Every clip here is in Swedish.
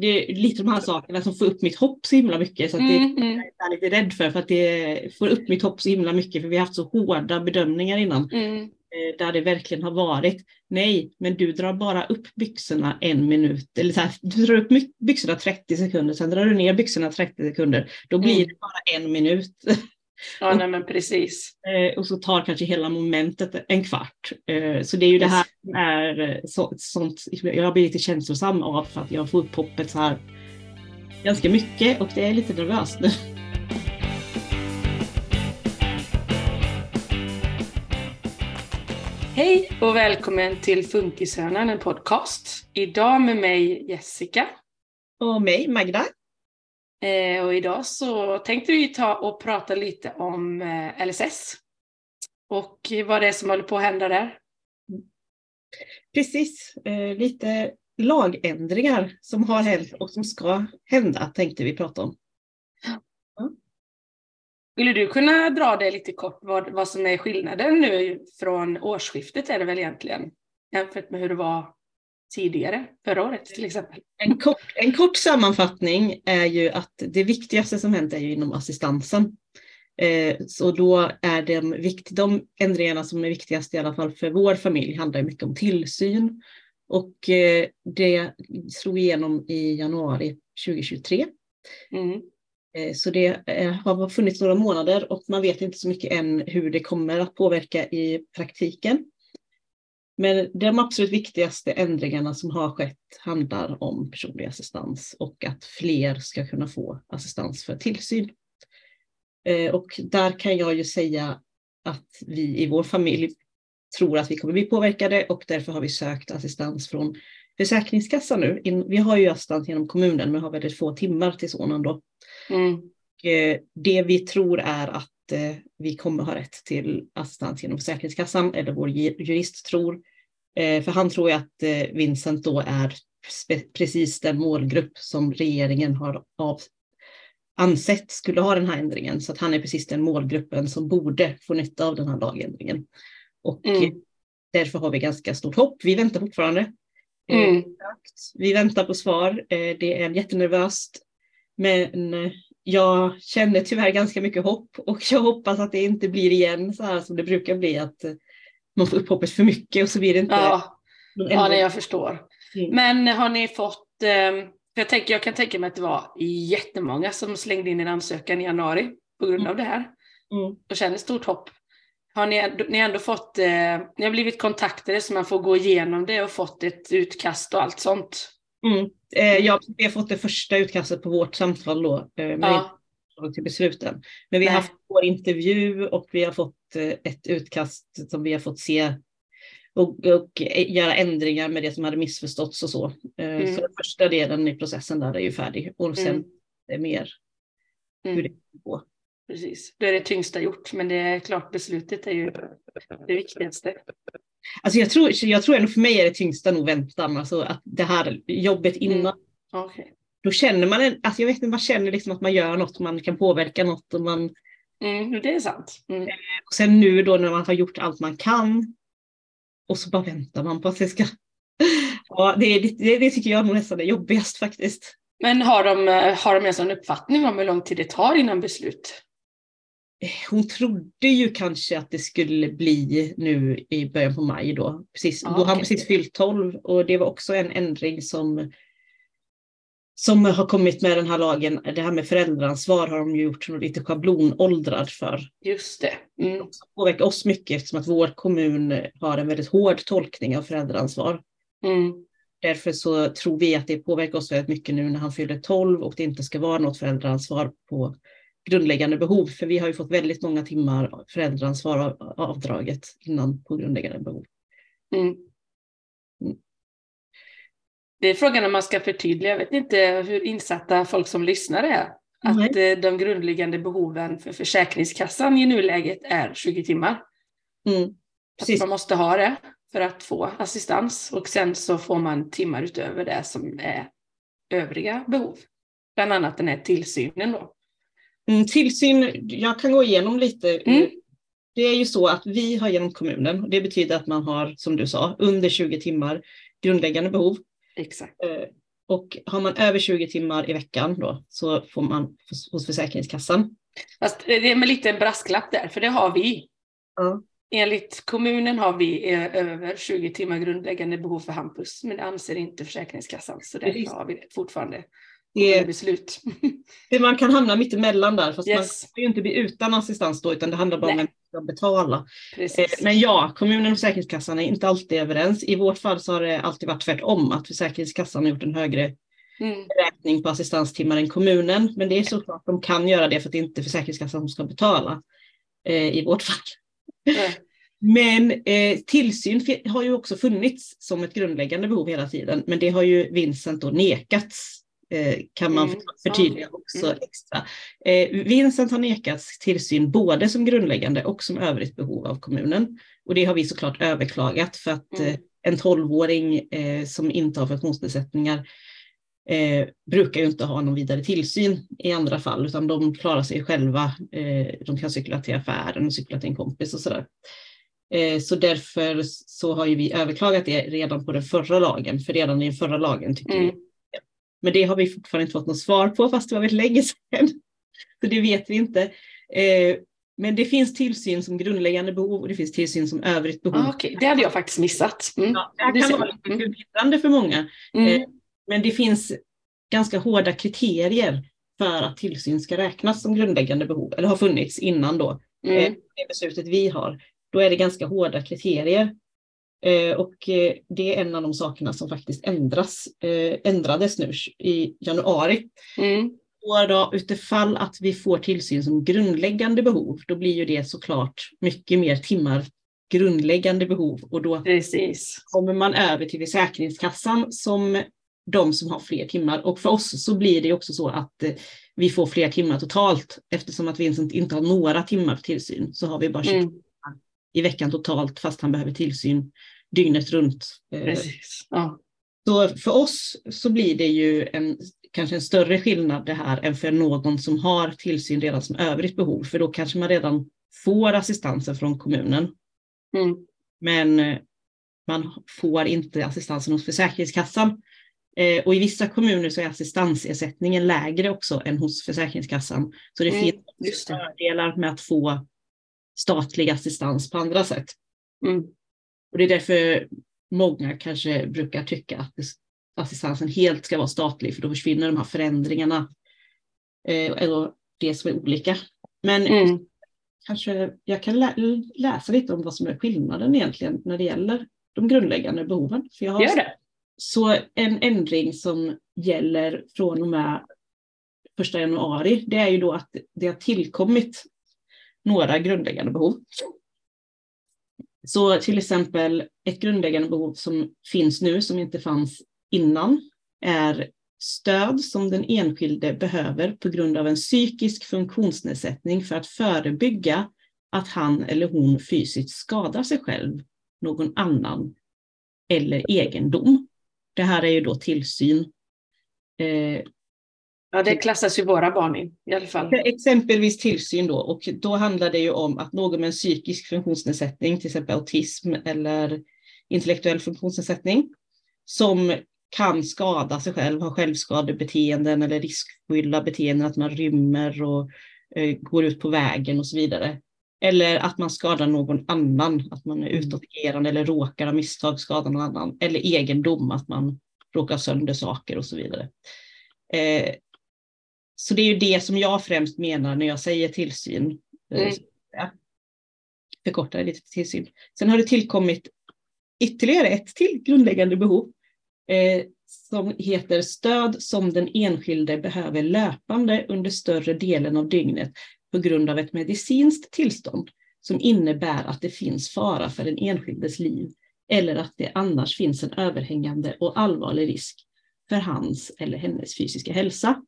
det är lite de här sakerna som får upp mitt hopp så himla mycket. Så att det Mm, mm, jag är lite rädd för, för att det får upp mitt hopp så himla mycket, för vi har haft så hårda bedömningar innan. mm. eh, Där det verkligen har varit, nej, men du drar bara upp byxorna en minut, eller så här, du drar upp byxorna 30 sekunder, sen drar du ner byxorna 30 sekunder, då blir Mm. det bara en minut. Ja, nej men precis. Eh, och så tar kanske hela momentet en kvart. Eh, så det är ju det här som är eh, så, sånt, jag blir lite känslosam av för att jag får upp hoppet så här ganska mycket och det är lite nervöst nu. Hej och välkommen till Funkishörnan, en podcast. Idag med mig Jessica. Och mig, Magda. Eh, och idag så tänkte vi ta och prata lite om eh, LSS. Och vad det är som håller på att hända där. Precis, eh, lite lagändringar som har hänt och som ska hända tänkte vi prata om. Skulle du kunna dra det lite kort vad, vad som är skillnaden nu från årsskiftet är det väl egentligen jämfört med hur det var tidigare, förra året till exempel? En kort, en kort sammanfattning är ju att det viktigaste som hänt är ju inom assistansen. Eh, så då är det vikt, de ändringarna som är viktigast i alla fall för vår familj handlar mycket om tillsyn. Och eh, det slog igenom i januari 2023. Mm. Eh, Så det eh, har funnits några månader och man vet inte så mycket än hur det kommer att påverka i praktiken. Men de absolut viktigaste ändringarna som har skett handlar om personlig assistans och att fler ska kunna få assistans för tillsyn. Eh, Och där kan jag ju säga att vi i vår familj tror att vi kommer bli påverkade och därför har vi sökt assistans från Försäkringskassan nu. Vi har ju assistans genom kommunen men har väldigt få timmar till sonen då. Mm. Eh, Det vi tror är att eh, vi kommer ha rätt till assistans genom Försäkringskassan, eller vår ju- jurist tror. Eh, För han tror ju att eh, Vincent då är precis den målgrupp som regeringen har av, ansett skulle ha den här ändringen. Så att han är precis den målgruppen som borde få nytta av den här lagändringen. Och Mm. därför har vi ganska stort hopp. Vi väntar fortfarande. Eh, Mm. vi väntar på svar. Det är jättenervöst. Men jag känner tyvärr ganska mycket hopp och jag hoppas att det inte blir igen så här som det brukar bli att man får upp hoppet för mycket och så blir det inte Ja, ja nej, jag förstår. Mm. Men har ni fått, eh, för jag, tänker, jag kan tänka mig att det var jättemånga som slängde in en ansökan i januari på grund av det här Mm. och känner stort hopp. Har ni, ni ändå fått, eh, ni har blivit kontaktade så man får gå igenom det och fått ett utkast och allt sånt? Mm. Eh, vi har fått det första utkastet på vårt samtal då, eh, men Ja, förslag till besluten. Men vi har Nej. haft vår intervju och vi har fått eh, ett utkast som vi har fått se och, och göra ändringar med det som hade missförståtts och så. Eh, Mm. Så den första delen i processen där är ju färdig och sen Mm. är det mer hur mm, det går. precis. Då är det tyngsta gjort, men det är klart beslutet är ju det viktigaste. Alltså jag tror, jag tror ändå för mig är det tyngsta nog väntan, alltså att det här jobbet innan, Mm. Okej. Då känner man, en, alltså jag vet inte, man känner liksom att man gör något, man kan påverka något och man, Mm, det är sant. Mm. och sen nu då när man har gjort allt man kan och så bara väntar man på att det ska, ja det, det, det tycker jag nog nästan är jobbigast faktiskt. Men har de, eh, har de ens en uppfattning om hur lång tid det tar innan beslut? Hon trodde ju kanske att det skulle bli nu i början på maj då. Precis, Ah, då har han precis fyllt 12 och det var också en ändring som, som har kommit med den här lagen. Det här med föräldraansvar har de gjort lite schablonåldrad för. Just det. Mm. Som påverkar oss mycket eftersom att vår kommun har en väldigt hård tolkning av föräldraansvar. Mm. Därför så tror vi att det påverkar oss väldigt mycket nu när han fyller 12 och det inte ska vara något föräldraansvar på grundläggande behov. För vi har ju fått väldigt många timmar föräldraansvar av avdraget innan på grundläggande behov. Mm. Det är frågan om man ska förtydliga, jag vet inte hur insatta folk som lyssnar är. Att Nej. eh, de grundläggande behoven för Försäkringskassan i nuläget är 20 timmar. Mm. Att man måste ha det för att få assistans och sen så får man timmar utöver det som är övriga behov. Bland annat den här tillsynen då. Mm, tillsyn, jag kan gå igenom lite. Mm. Det är ju så att vi har genom kommunen, och det betyder att man har, som du sa, under 20 timmar grundläggande behov. Exakt. Eh, Och har man över 20 timmar i veckan då så får man hos Försäkringskassan. Fast det är med lite brasklapp där, för det har vi. Ja. Enligt kommunen har vi eh, över 20 timmar grundläggande behov för Hampus, men det anser inte Försäkringskassan, så därför har vi fortfarande det är beslut. man kan hamna mitt emellan där, fast yes. man får ju inte bli utan assistans då, utan det handlar bara Nej. om att betala. Precis. Eh, men ja, kommunen och Försäkringskassan är inte alltid överens. I vårt fall så har det alltid varit tvärtom, att Försäkringskassan har gjort en högre mm. beräkning på assistanstimmar än kommunen. Men det är såklart de kan göra det för att det inte är Försäkringskassan som ska betala eh, i vårt fall. Mm. Men eh, tillsyn har ju också funnits som ett grundläggande behov hela tiden, men det har ju Vincent då nekats kan man mm. förtydliga också mm. extra. Eh, Vincent har nekats tillsyn både som grundläggande och som övrigt behov av kommunen. Och det har vi såklart överklagat för att mm. Eh, en tolvåring som inte har funktionsnedsättningar eh, brukar ju inte ha någon vidare tillsyn i andra fall, utan de klarar sig själva. Eh, de kan cykla till affären och cykla till en kompis och sådär. Eh, så därför så har ju vi överklagat det redan på den förra lagen, för redan i den förra lagen tycker mm. vi men det har vi fortfarande inte fått något svar på, fast det var väldigt länge sedan. Så det vet vi inte. Eh, men det finns tillsyn som grundläggande behov och det finns tillsyn som övrigt behov. Ah, okay. Det hade jag faktiskt missat. Mm. Ja, det kan vara lite mm. förvirrande för många. Mm. Eh, men det finns ganska hårda kriterier för att tillsyn ska räknas som grundläggande behov, eller har funnits innan då, mm. Eh, det beslutet vi har. Då är det ganska hårda kriterier. Eh, och eh, det är en av de sakerna som faktiskt ändras, eh, ändrades nu i januari. Mm. Och då, utifall att vi får tillsyn som grundläggande behov, då blir ju det såklart mycket mer timmar grundläggande behov och då Precis. kommer man över till Försäkringskassan som de som har fler timmar. Och för oss så blir det också så att vi får fler timmar totalt eftersom att Vincent inte har några timmar för tillsyn så har vi bara 20 mm i veckan totalt fast han behöver tillsyn dygnet runt. Eh, Precis. Ja. Så för oss så blir det ju en, kanske en större skillnad det här än för någon som har tillsyn redan som övrigt behov, för då kanske man redan får assistansen från kommunen. Mm. Men eh, man får inte assistansen hos Försäkringskassan. Eh, och i vissa kommuner så är assistansersättningen lägre också än hos Försäkringskassan. Så det mm, finns fördelar med att få statlig assistans på andra sätt. Mm. Och det är därför många kanske brukar tycka att assistansen helt ska vara statlig, för då försvinner de här förändringarna. Eh, eller det som är olika. Men mm. kanske jag kan lä läsa lite om vad som är skillnaden egentligen när det gäller de grundläggande behoven. För jag har Gör det. Så en ändring som gäller från och med första januari, det är ju då att det har tillkommit några grundläggande behov. Så till exempel ett grundläggande behov som finns nu som inte fanns innan är stöd som den enskilde behöver på grund av en psykisk funktionsnedsättning för att förebygga att han eller hon fysiskt skadar sig själv, någon annan eller egendom. Det här är ju då tillsyn eh, Ja, det klassas ju våra barn in i alla fall. Exempelvis tillsyn då, och då handlar det ju om att någon med en psykisk funktionsnedsättning, till exempel autism eller intellektuell funktionsnedsättning, som kan skada sig själv, ha självskadebeteenden eller riskfyllda beteenden, att man rymmer och eh, går ut på vägen och så vidare. Eller att man skadar någon annan, att man är utåtagerande eller råkar av misstag skada någon annan. Eller egendom, att man råkar sönder saker och så vidare. Eh, så det är ju det som jag främst menar när jag säger tillsyn. Eh, mm. Förkortar det lite tillsyn. Sen har det tillkommit ytterligare ett till grundläggande behov eh, som heter stöd som den enskilde behöver löpande under större delen av dygnet på grund av ett medicinskt tillstånd som innebär att det finns fara för den enskildes liv eller att det annars finns en överhängande och allvarlig risk för hans eller hennes fysiska hälsa.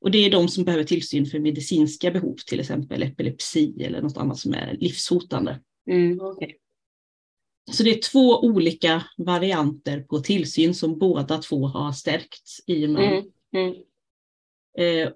Och det är de som behöver tillsyn för medicinska behov, till exempel epilepsi eller något annat som är livshotande. Mm, okay. Så det är två olika varianter på tillsyn som båda två har stärkts i och med. Mm, mm. Eh,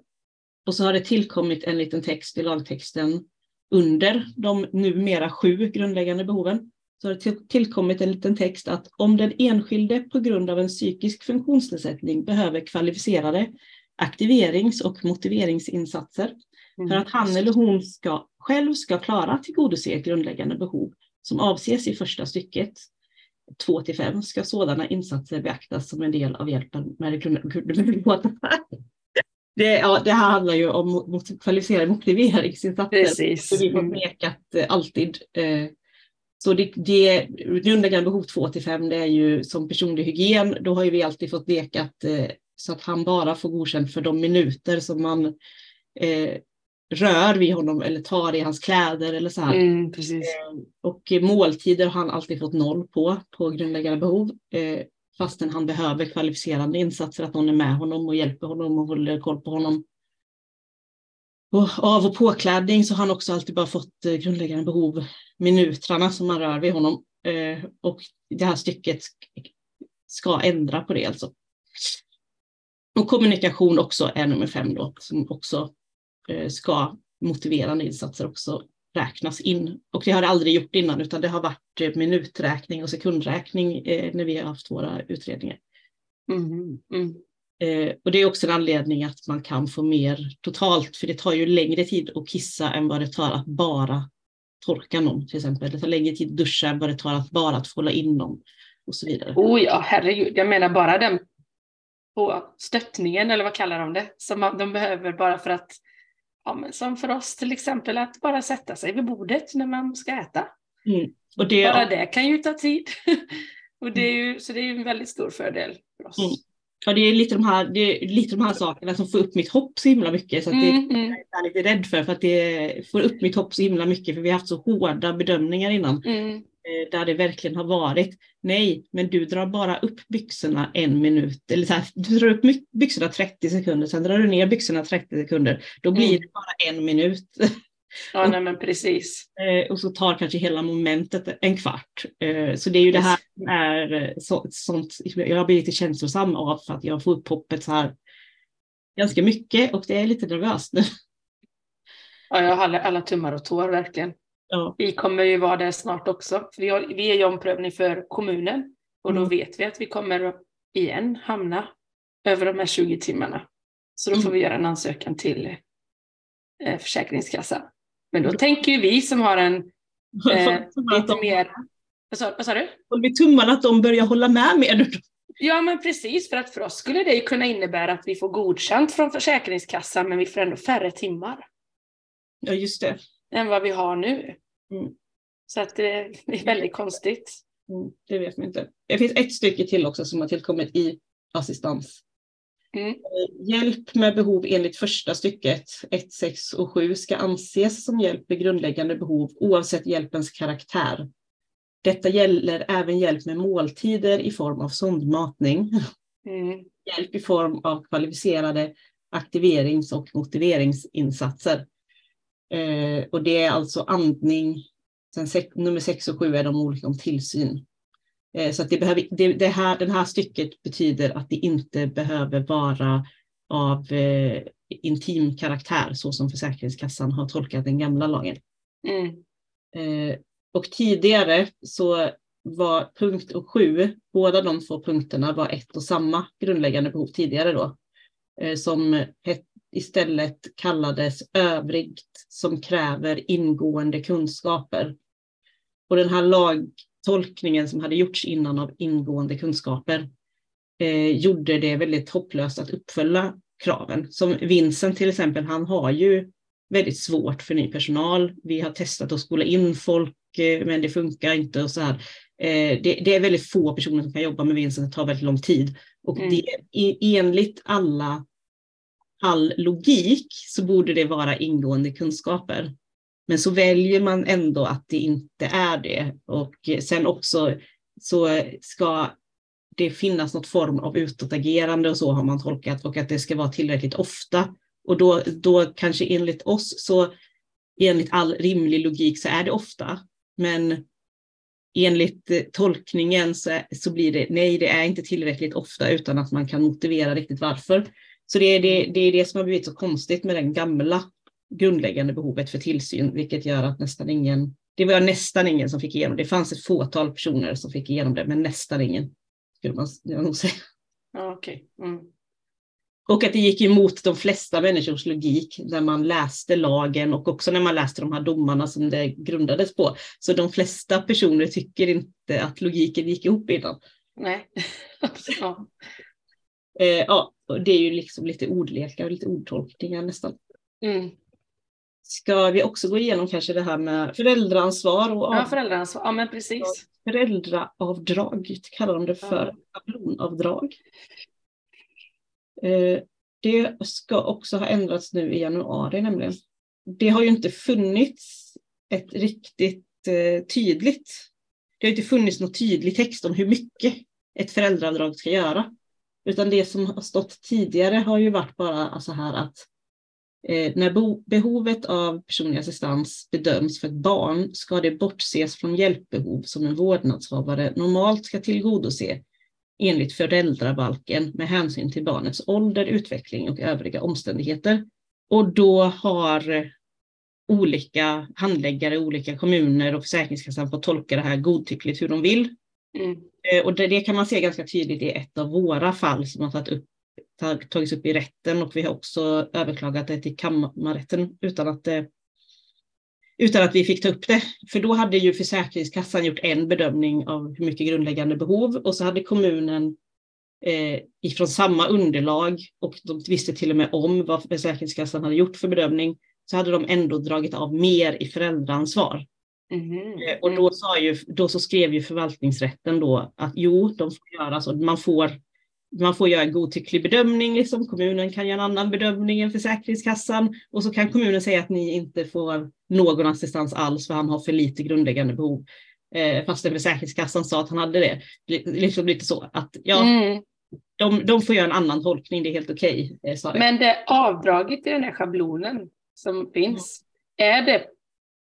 och så har det tillkommit en liten text i lagtexten under de numera sju grundläggande behoven så har det tillkommit en liten text att om den enskilde på grund av en psykisk funktionsnedsättning behöver kvalificerade aktiverings och motiveringsinsatser mm. för att han eller hon ska, själv ska klara att tillgodose grundläggande behov som avses i första stycket 2 till 5 ska sådana insatser beaktas som en del av hjälpen med det grundläggande behovet. Det, ja, det här handlar ju om mot, kvalificerade motiveringsinsatser. Precis. Vi har nekat eh, alltid. Eh, så det, det grundläggande behov 2 till 5 det är ju som personlig hygien. Då har ju vi alltid fått nekat eh, så att han bara får godkänt för de minuter som man eh, rör vid honom eller tar i hans kläder eller så här. Mm. Eh, och måltider har han alltid fått noll på, på grundläggande behov. Eh, fastän han behöver kvalificerande insatser, att någon är med honom och hjälper honom och håller koll på honom. Och av och påklädning så har han också alltid bara fått eh, grundläggande behov, minuterna som man rör vid honom. Eh, och det här stycket ska ändra på det alltså. Och kommunikation också är nummer fem då, som också eh, ska motiverande insatser också räknas in. Och det har det aldrig gjort innan, utan det har varit eh, minuträkning och sekundräkning eh, när vi har haft våra utredningar. Mm, mm. Eh, och det är också en anledning att man kan få mer totalt, för det tar ju längre tid att kissa än vad det tar att bara torka någon till exempel. Det tar längre tid att duscha än vad det tar att bara att hålla in någon och så vidare. Oh ja, herregud. Jag menar bara den på stöttningen, eller vad kallar de det, som de behöver bara för att ja, men som för oss till exempel att bara sätta sig vid bordet när man ska äta. Mm. Och det, bara det kan ju ta tid. och det är ju, så det är ju en väldigt stor fördel för oss. Mm. Ja, det är lite de här, det är lite de här sakerna som får upp mitt hopp så himla mycket. Så att det mm, mm. jag är lite rädd för, för att det får upp mitt hopp så himla mycket. För vi har haft så hårda bedömningar innan. Mm. Eh, där det verkligen har varit, nej, men du drar bara upp byxorna en minut, eller så här, du drar upp byxorna 30 sekunder, sen drar du ner byxorna 30 sekunder, då blir mm. det bara en minut. Ja, nej, men precis. Eh, och så tar kanske hela momentet en kvart. Eh, så det är ju det här som är så, sånt, jag har blivit lite känslosam av för att jag får upp hoppet så här ganska mycket och det är lite nervöst nu. Ja, jag har alla, alla tummar och tår verkligen. Ja. Vi kommer ju vara där snart också. Vi, har, vi är ju omprövning för kommunen och då mm. vet vi att vi kommer igen hamna över de här 20 timmarna. Så då får mm. vi göra en ansökan till eh, Försäkringskassan. Men då tänker ju vi som har en eh, lite mer... Vad sa, vad sa du? Håller vi tummarna att de börjar hålla med mer Ja men precis, för att för oss skulle det kunna innebära att vi får godkänt från Försäkringskassan men vi får ändå färre timmar. Ja just det än vad vi har nu. Mm. Så att det är väldigt konstigt. Mm, det vet man inte. Det finns ett stycke till också som har tillkommit i assistans. Mm. Eh, hjälp med behov enligt första stycket 1, 6 och 7 ska anses som hjälp med grundläggande behov oavsett hjälpens karaktär. Detta gäller även hjälp med måltider i form av sondmatning. Mm. Hjälp i form av kvalificerade aktiverings och motiveringsinsatser. Eh, och det är alltså andning, sen sex, nummer sex och sju är de olika om tillsyn. Eh, så att det behöver, det, det här, den här stycket betyder att det inte behöver vara av eh, intim karaktär så som Försäkringskassan har tolkat den gamla lagen. Mm. Eh, och tidigare så var punkt och sju, båda de två punkterna var ett och samma grundläggande behov tidigare då, eh, som het, istället kallades övrigt som kräver ingående kunskaper. Och den här lagtolkningen som hade gjorts innan av ingående kunskaper eh, gjorde det väldigt hopplöst att uppfylla kraven. Som Vincent till exempel, han har ju väldigt svårt för ny personal. Vi har testat att skola in folk, eh, men det funkar inte och så här. Eh, det, det, är väldigt få personer som kan jobba med Vincent, det tar väldigt lång tid. Och mm. det, enligt alla all logik så borde det vara ingående kunskaper. Men så väljer man ändå att det inte är det. Och sen också så ska det finnas något form av utåtagerande och så har man tolkat och att det ska vara tillräckligt ofta. Och då, då kanske enligt oss så enligt all rimlig logik så är det ofta. Men enligt eh, tolkningen så, så blir det nej, det är inte tillräckligt ofta utan att man kan motivera riktigt varför. Så det är det, det är det som har blivit så konstigt med den gamla grundläggande behovet för tillsyn, vilket gör att nästan ingen, det var nästan ingen som fick igenom det. Det fanns ett fåtal personer som fick igenom det, men nästan ingen, skulle man nog säga. okay. Mm. Och att det gick emot de flesta människors logik när man läste lagen och också när man läste de här domarna som det grundades på. Så de flesta personer tycker inte att logiken gick ihop innan. Nej. ja. Eh, ja, det är ju liksom lite ordlekar och lite ordtolkningar nästan. Mm. Ska vi också gå igenom kanske det här med föräldraansvar? Och av... Ja, föräldraansvar. Ja, men precis. Föräldraavdrag kallar de det för. Ja. Schablonavdrag. Eh, det ska också ha ändrats nu i januari nämligen. Det har ju inte funnits ett riktigt eh, tydligt, det har inte funnits någon tydlig text om hur mycket ett föräldraavdrag ska göra. Utan det som har stått tidigare har ju varit bara så här att eh, när behovet av personlig assistans bedöms för ett barn ska det bortses från hjälpbehov som en vårdnadshavare normalt ska tillgodose enligt föräldrabalken med hänsyn till barnets ålder, utveckling och övriga omständigheter. Och då har olika handläggare, olika kommuner och Försäkringskassan fått tolka det här godtyckligt hur de vill. Mm. Eh, och det, det, kan man se ganska tydligt i ett av våra fall som har tagit upp, tagits upp i rätten och vi har också överklagat det till kammarrätten utan att det utan att vi fick ta upp det. För då hade ju Försäkringskassan gjort en bedömning av hur mycket grundläggande behov och så hade kommunen eh, ifrån samma underlag och de visste till och med om vad Försäkringskassan hade gjort för bedömning så hade de ändå dragit av mer i föräldraansvar. Mm. Och då, sa ju, då så skrev ju förvaltningsrätten då att jo, de får göra så. Man får man får göra en godtycklig bedömning, liksom. kommunen kan göra en annan bedömning än Försäkringskassan och så kan kommunen säga att ni inte får någon assistans alls för han har för lite grundläggande behov. Eh, fastän Försäkringskassan sa att han hade det. Liksom lite så att ja, mm. de, de får göra en annan tolkning, det är helt okej. Okay, eh, Men det avdraget i den här schablonen som finns, mm. är det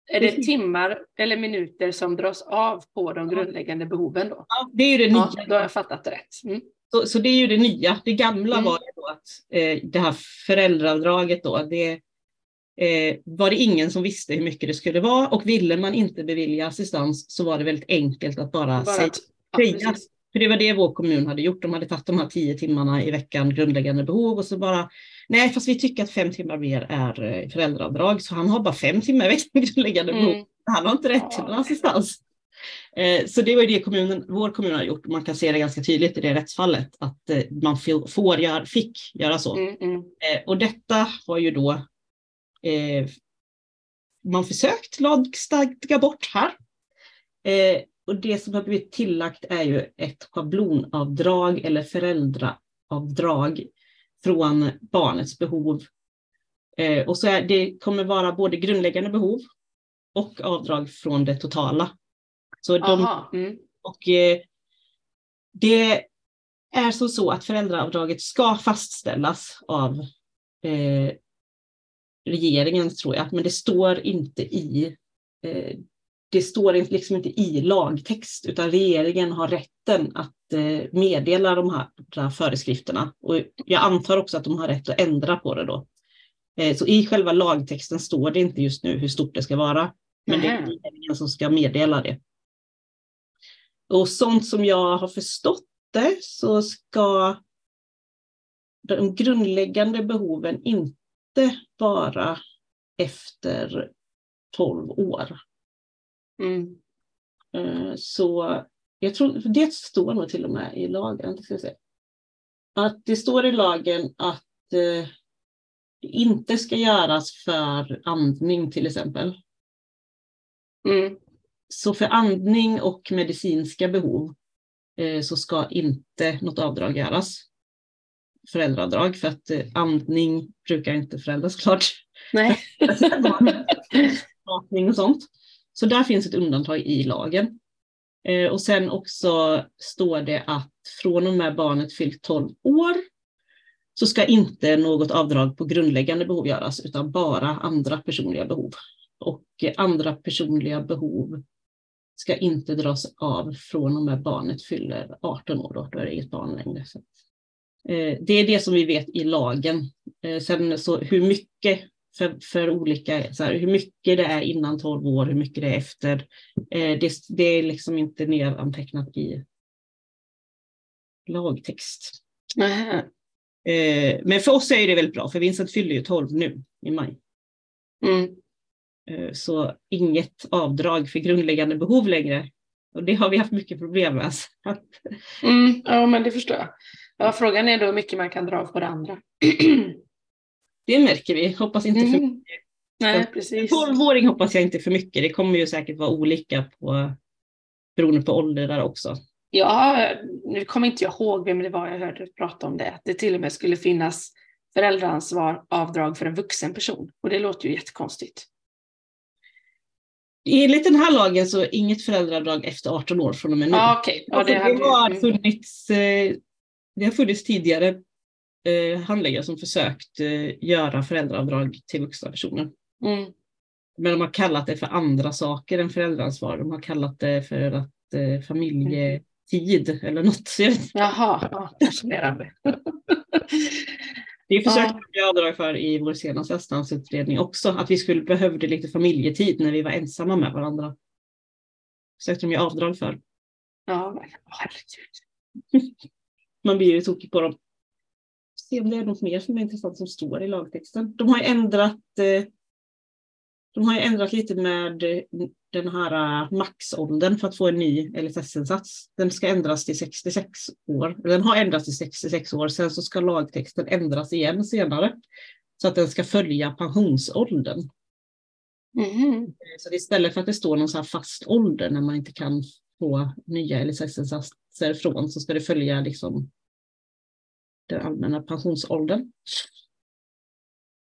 är det timmar eller minuter som dras av på de grundläggande behoven då? Ja, det är det nya. Ja, då har jag fattat rätt. Mm. Så, så det är ju det nya. Det gamla mm. var ju då att eh, det här föräldraavdraget då, det eh, var det ingen som visste hur mycket det skulle vara och ville man inte bevilja assistans så var det väldigt enkelt att bara, bara säga. Ja, för det var det vår kommun hade gjort. De hade tagit de här tio timmarna i veckan grundläggande behov och så bara nej, fast vi tycker att fem timmar mer är eh, föräldraavdrag, så han har bara fem timmar i grundläggande behov. Mm. Han har inte rätt till någon assistans. Eh, så det var det kommunen, vår kommun har gjort. Man kan se det ganska tydligt i det rättsfallet att eh, man får, gör, fick göra så. Mm, mm. Och detta har ju då eh, man försökt lagstadga bort här. Eh, och det som har blivit tillagt är ju ett schablonavdrag eller föräldraavdrag från barnets behov. Eh, och så är, det kommer vara både grundläggande behov och avdrag från det totala. Så de, mm. och, eh, det är som så att föräldraavdraget ska fastställas av eh, regeringen, tror jag, men det står inte i eh, det står liksom inte i lagtext, utan regeringen har rätten att eh, meddela de här föreskrifterna. Och jag antar också att de har rätt att ändra på det då. Eh, så i själva lagtexten står det inte just nu hur stort det ska vara, men det är regeringen som ska meddela det. Och sånt som jag har förstått det så ska de grundläggande behoven inte vara efter 12 år. Mm. Eh, så jag tror, det står nog till och med i lagen. Ska se. Att det står i lagen att eh, det inte ska göras för andning till exempel. Mm. Så för andning och medicinska behov eh, så ska inte något avdrag göras. Föräldraavdrag för att eh, andning brukar inte föräldrar såklart. Nej. Och sånt. Så där finns ett undantag i lagen. Eh, och sen också står det att från och med barnet fyllt 12 år så ska inte något avdrag på grundläggande behov göras utan bara andra personliga behov. Och andra personliga behov ska inte dras av från och med barnet fyller 18 år. Då, då är det inget barn längre. Så. Eh, det är det som vi vet i lagen. Eh, sen så hur mycket för, för olika, så här, hur mycket det är innan 12 år, hur mycket det är efter. Eh, det, det är liksom inte nedantecknat i lagtext. Eh, men för oss är det väldigt bra, för Vincent fyller ju 12 nu i maj. Mm. Eh, så inget avdrag för grundläggande behov längre. Och det har vi haft mycket problem med. Mm, ja, men det förstår jag. Ja, frågan är då hur mycket man kan dra av på det andra. det märker vi. Hoppas inte mm. för mycket. Nej, precis. 12-åring hoppas jag inte för mycket. Det kommer ju säkert vara olika på, beroende på ålder där också. Ja, nu kommer inte jag ihåg vem det var jag hörde prata om det. Att det till och med skulle finnas föräldraansvar avdrag för en vuxen person. Och det låter ju jättekonstigt. Enligt den här lagen så inget föräldraavdrag efter 18 år från och med nu. Ah, okay. ja, det, det, har mm. funnits, eh, det har funnits tidigare eh, handläggare som försökt eh, göra föräldraavdrag till vuxna personer. Mm. Men de har kallat det för andra saker än föräldraansvar. De har kallat det för att familjetid eller något. Jaha, ja, fascinerande. Det försökte vi ja. avdrag för i vår senaste assistansutredning också, att vi skulle behövde lite familjetid när vi var ensamma med varandra. Försökte de ju avdrag för. Ja, herregud. Man blir ju tokig på dem. Se om det är något mer som är intressant som står i lagtexten. De har ju ändrat eh, de har ändrat lite med den här äh, maxåldern för att få en ny LSS-insats. Den ska ändras till 66 år. Den har ändrats till 66 år, sen så ska lagtexten ändras igen senare. Så att den ska följa pensionsåldern. Mm. Så istället för att det står någon så fast ålder när man inte kan få nya LSS-insatser från så ska det följa liksom den allmänna pensionsåldern.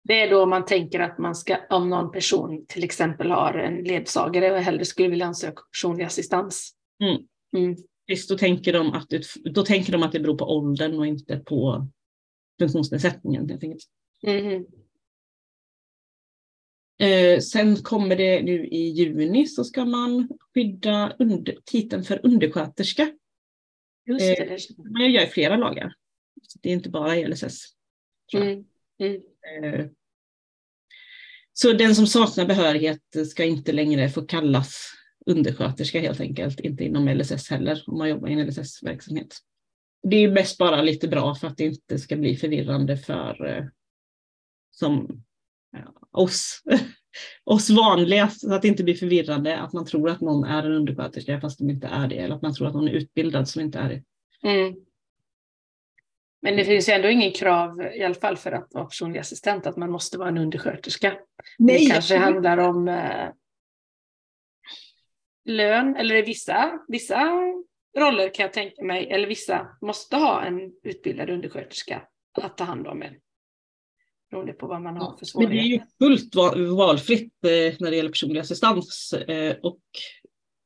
Det är då man tänker att man ska, om någon person till exempel har en ledsagare och hellre skulle vilja ansöka om personlig assistans. Mm. Mm. Visst, då tänker, de att det, då tänker de att det beror på åldern och inte på funktionsnedsättningen. Helt enkelt. Mm. Eh, sen kommer det nu i juni så ska man skydda under, titeln för undersköterska. Just det. Eh, man gör flera lagar. Så det är inte bara LSS. Mm. Mm. Eh, så den som saknar behörighet ska inte längre få kallas undersköterska helt enkelt, inte inom LSS heller, om man jobbar i en LSS-verksamhet. Det är mest bara lite bra för att det inte ska bli förvirrande för eh, som ja, oss, oss vanliga, så att det inte blir förvirrande att man tror att någon är en undersköterska fast de inte är det, eller att man tror att någon är utbildad som inte är det. Mm. Men det finns ändå ingen krav, i alla fall för att vara personlig assistent, att man måste vara en undersköterska. Nej, det kanske handlar om eh, lön, eller i vissa, vissa roller kan jag tänka mig, eller vissa måste ha en utbildad undersköterska att ta hand om en. Beroende på vad man har för svårigheter. Men det är ju fullt valfritt eh, när det gäller personlig assistans eh, och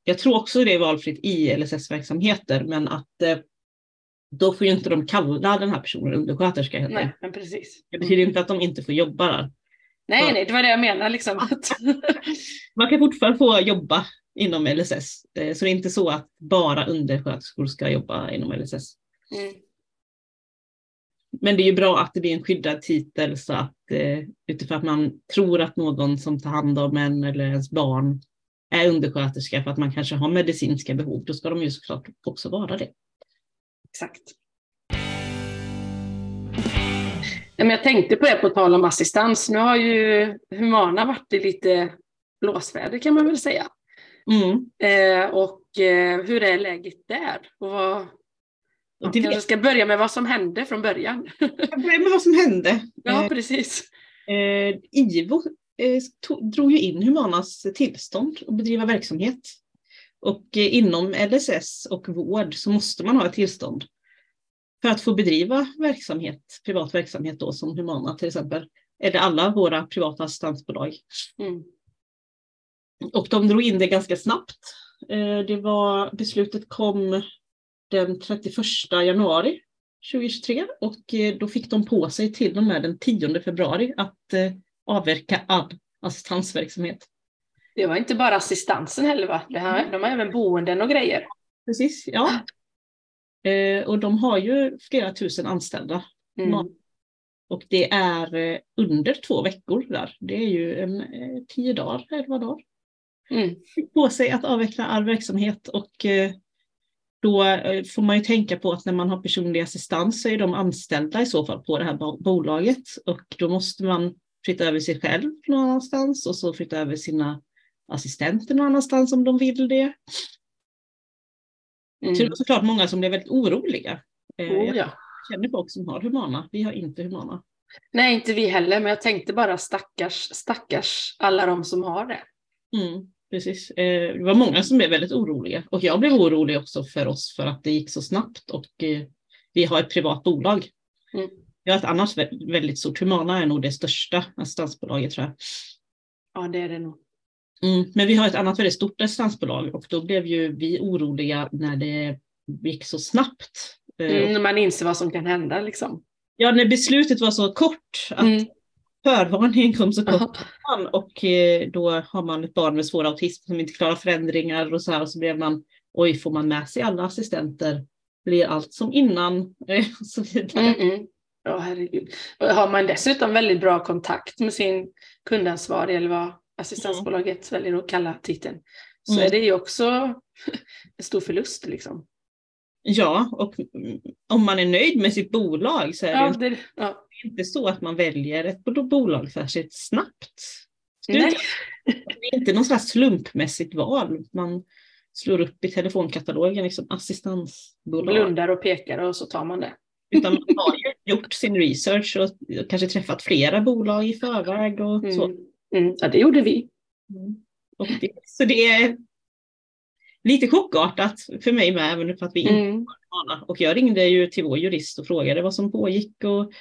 jag tror också det är valfritt i LSS-verksamheter, men att eh, då får ju inte de kalla den här personen undersköterska. Heter. Nej, men precis. Det betyder inte att de inte får jobba där. Nej, nej, det var det jag menade. Liksom. Man kan fortfarande få jobba inom LSS. Eh, så det är inte så att bara undersköterskor ska jobba inom LSS. Mm. Men det är ju bra att det blir en skyddad titel så att eh, utifrån att man tror att någon som tar hand om en eller ens barn är undersköterska för att man kanske har medicinska behov, då ska de ju såklart också vara det. Exakt. jag tänkte på det på tal om assistans. Nu har ju Humana varit i lite blåsväder kan man väl säga. Mm. Eh, och eh, hur är läget där? Och vad, man kanske ska börja med vad som hände från början. börja med vad som hände. Ja, eh, precis. Eh, IVO eh, tog, drog ju in Humanas tillstånd att bedriva verksamhet. Och eh, inom LSS och vård så måste man ha ett tillstånd för att få bedriva verksamhet, privat verksamhet då som Humana till exempel, eller alla våra privata assistansbolag. Mm. Och de drog in det ganska snabbt. Eh, det var, beslutet kom den 31 januari 2023 och eh, då fick de på sig till och med den 10 februari att avverka all assistansverksamhet. Det var inte bara assistansen heller va? Här, de har även boenden och grejer. Precis, ja. Eh, och de har ju flera tusen anställda. Mm. Och det är eh, under två veckor där. Det är ju en, eh, tio dagar, elva dagar. Mm. På sig att avveckla all verksamhet och eh, då får man ju tänka på att när man har personlig assistans så är de anställda i så fall på det här bolaget och då måste man flytta över sig själv någon annanstans och så flytta över sina assistenter någon annanstans om de vill det. Mm. Så det var såklart många som blev väldigt oroliga. Oh, ja känner folk som har Humana. Vi har inte Humana. Nej, inte vi heller, men jag tänkte bara stackars, stackars alla de som har det. Mm, precis. Eh, det var många som blev väldigt oroliga och jag blev orolig också för oss för att det gick så snabbt och eh, vi har ett privat bolag. Mm. Vi har ett annat väldigt stort, Humana är nog det största assistansbolaget tror jag. Ja, det är det nog. Mm, men vi har ett annat väldigt stort assistansbolag och då blev ju vi oroliga när det gick så snabbt. Eh, mm, man inser vad som kan hända liksom. Ja, när beslutet var så kort, att mm. förvarningen kom så kort uh och eh, då har man ett barn med svår autism som inte klarar förändringar och så här och så blev man, oj, får man med sig alla assistenter? Blir allt som innan? och så vidare. Mm -mm. Ja, herregud. Har man dessutom väldigt bra kontakt med sin kundansvarig eller vad assistansbolaget mm. väljer att kalla titeln, så mm. är det ju också en stor förlust liksom. Ja, och om man är nöjd med sitt bolag så är ja, det, det ja. inte så att man väljer ett bolag särskilt snabbt. Nej. Det är inte slags slumpmässigt val. Man slår upp i telefonkatalogen liksom assistansbolag. Blundar och pekar och så tar man det. Utan man har ju gjort sin research och kanske träffat flera bolag i förväg och mm. så. Mm. Ja, det gjorde vi. Mm. Det, så det är lite chockartat för mig med, även för att vi inte mm. Och jag ringde ju till vår jurist och frågade vad som pågick och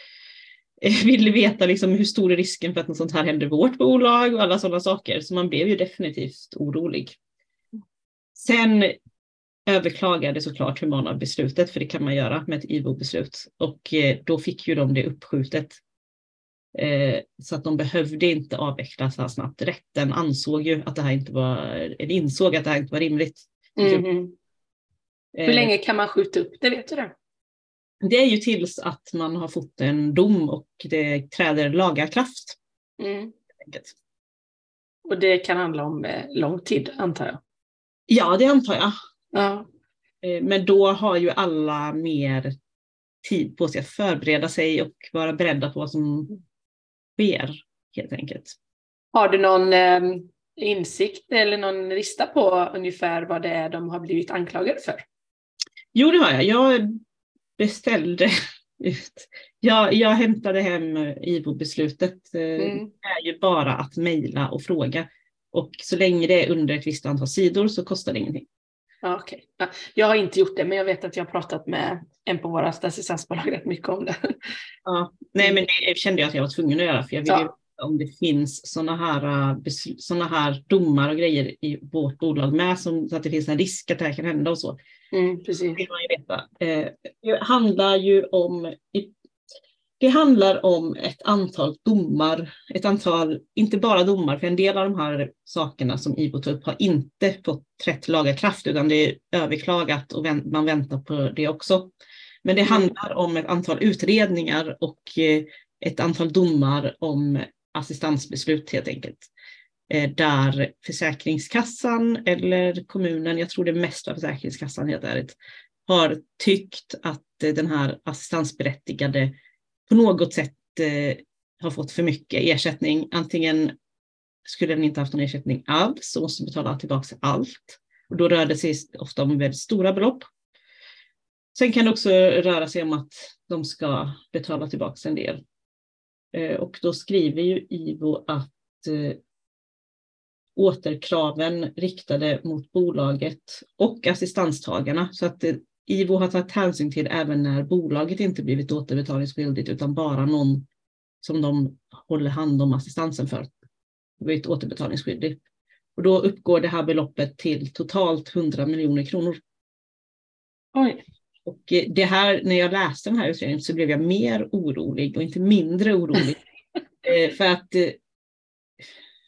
eh, ville veta liksom hur stor är risken för att något sånt här händer i vårt bolag och alla sådana saker. Så man blev ju definitivt orolig. Sen överklagade såklart Humana beslutet, för det kan man göra med ett IVO-beslut. Och eh, då fick ju de det uppskjutet. Eh, så att de behövde inte avveckla så här snabbt. Rätten ansåg ju att det här inte var, eller insåg att det här inte var rimligt. Mm. Hur länge kan man skjuta upp det, vet du det? Det är ju tills att man har fått en dom och det träder laga kraft. Mm. Och det kan handla om eh, lång tid, antar jag? Ja, det antar jag. Ja. Eh, men då har ju alla mer tid på sig att förbereda sig och vara beredda på vad som sker, helt enkelt. Har du någon eh, insikt eller någon lista på ungefär vad det är de har blivit anklagade för? Jo, det har jag. Jag beställde ut. Jag, jag hämtade hem IVO-beslutet. Eh, mm. Det är ju bara att mejla och fråga. Och så länge det är under ett visst antal sidor så kostar det ingenting. Ja, okay. Ja, jag har inte gjort det, men jag vet att jag har pratat med en på våra assistansbolag rätt mycket om det. Ja, nej, men det kände jag att jag var tvungen att göra, för jag vill ja om det finns sådana här, äh, såna här domar och grejer i vårt bolag med, som, så att det finns en risk att det här kan hända och så. Mm, precis. Det vill man ju veta. Eh, det handlar ju om det handlar om ett antal domar, ett antal, inte bara domar, för en del av de här sakerna som IVO tar upp har inte fått rätt laga kraft, utan det är överklagat och man väntar på det också. Men det mm. handlar om ett antal utredningar och eh, ett antal domar om assistansbeslut helt enkelt. Eh, där Försäkringskassan eller kommunen, jag tror det mest var Försäkringskassan helt ärligt, har tyckt att den här assistansberättigade på något sätt eh, har fått för mycket ersättning. Antingen skulle den inte haft någon ersättning alls och måste betala tillbaka allt. Och då rör det sig ofta om väldigt stora belopp. Sen kan det också röra sig om att de ska betala tillbaka en del Eh, och då skriver ju IVO att eh, återkraven riktade mot bolaget och assistanstagarna. Så att eh, IVO har tagit hänsyn till även när bolaget inte blivit återbetalningsskyldigt utan bara någon som de håller hand om assistansen för blivit återbetalningsskyldig. Och då uppgår det här beloppet till totalt 100 miljoner kronor. Oj. Och eh, det här, när jag läste den här utredningen så blev jag mer orolig och inte mindre orolig. Eh, för att eh,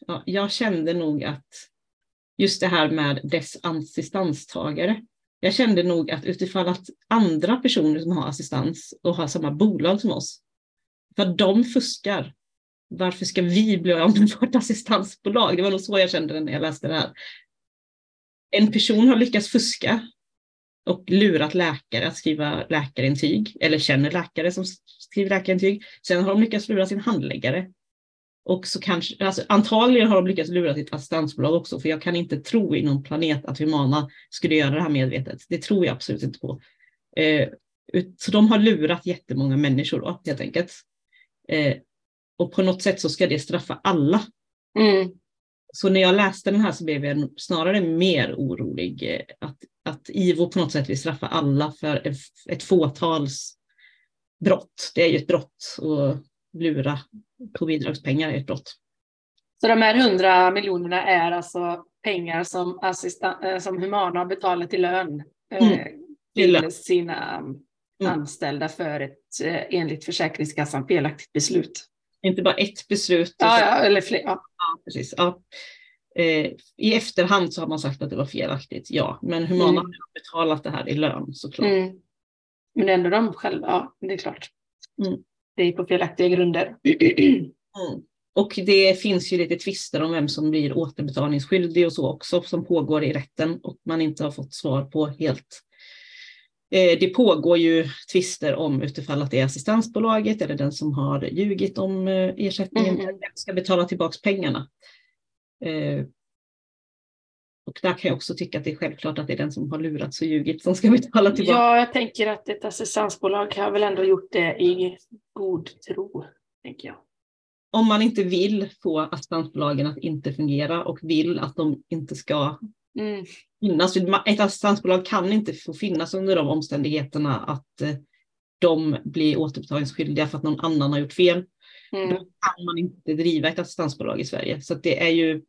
ja, jag kände nog att just det här med dess assistanstagare. Jag kände nog att utifrån att andra personer som har assistans och har samma bolag som oss För att de fuskar. Varför ska vi bli av med vårt assistansbolag? Det var nog så jag kände när jag läste det här. En person har lyckats fuska och lurat läkare att skriva läkarintyg, eller känner läkare som skriver läkarintyg. Sen har de lyckats lura sin handläggare. Och så kanske, alltså, antagligen har de lyckats lura sitt assistansbolag också, för jag kan inte tro i någon planet att Humana skulle göra det här medvetet. Det tror jag absolut inte på. Eh, så de har lurat jättemånga människor då, helt enkelt. Eh, och på något sätt så ska det straffa alla. Mm. Så när jag läste den här så blev jag snarare mer orolig eh, att, att IVO på något sätt vill straffa alla för ett, fåtals brott. Det är ju ett brott att lura på bidragspengar är ett brott. Så de här hundra miljonerna är alltså pengar som, assistan, eh, som Humana har betalat i lön eh, mm. till sina mm. anställda för ett enligt Försäkringskassan felaktigt beslut. Inte bara ett beslut. Ja, ja eller fler. Ja. ja precis. Ja. Eh, I efterhand så har man sagt att det var felaktigt, ja. Men Humana mm. har betalat det här i lön såklart. Mm. Men ändå de själva, ja det är klart. Mm. Det är på felaktiga grunder. Mm. Och det finns ju lite tvister om vem som blir återbetalningsskyldig och så också som pågår i rätten och man inte har fått svar på helt Eh, det pågår ju tvister om utifall att det är assistansbolaget eller den som har ljugit om eh, ersättningen mm. ska betala tillbaka pengarna. Eh, och där kan jag också tycka att det är självklart att det är den som har lurats och ljugit som ska betala tillbaka. Ja, jag tänker att ett assistansbolag har väl ändå gjort det i god tro, tänker jag. Om man inte vill få assistansbolagen att inte fungera och vill att de inte ska mm. finnas. Ett assistansbolag kan inte få finnas under de omständigheterna att eh, de blir återbetalningsskyldiga för att någon annan har gjort fel. Mm. Då kan man inte driva ett assistansbolag i Sverige. Så det är ju,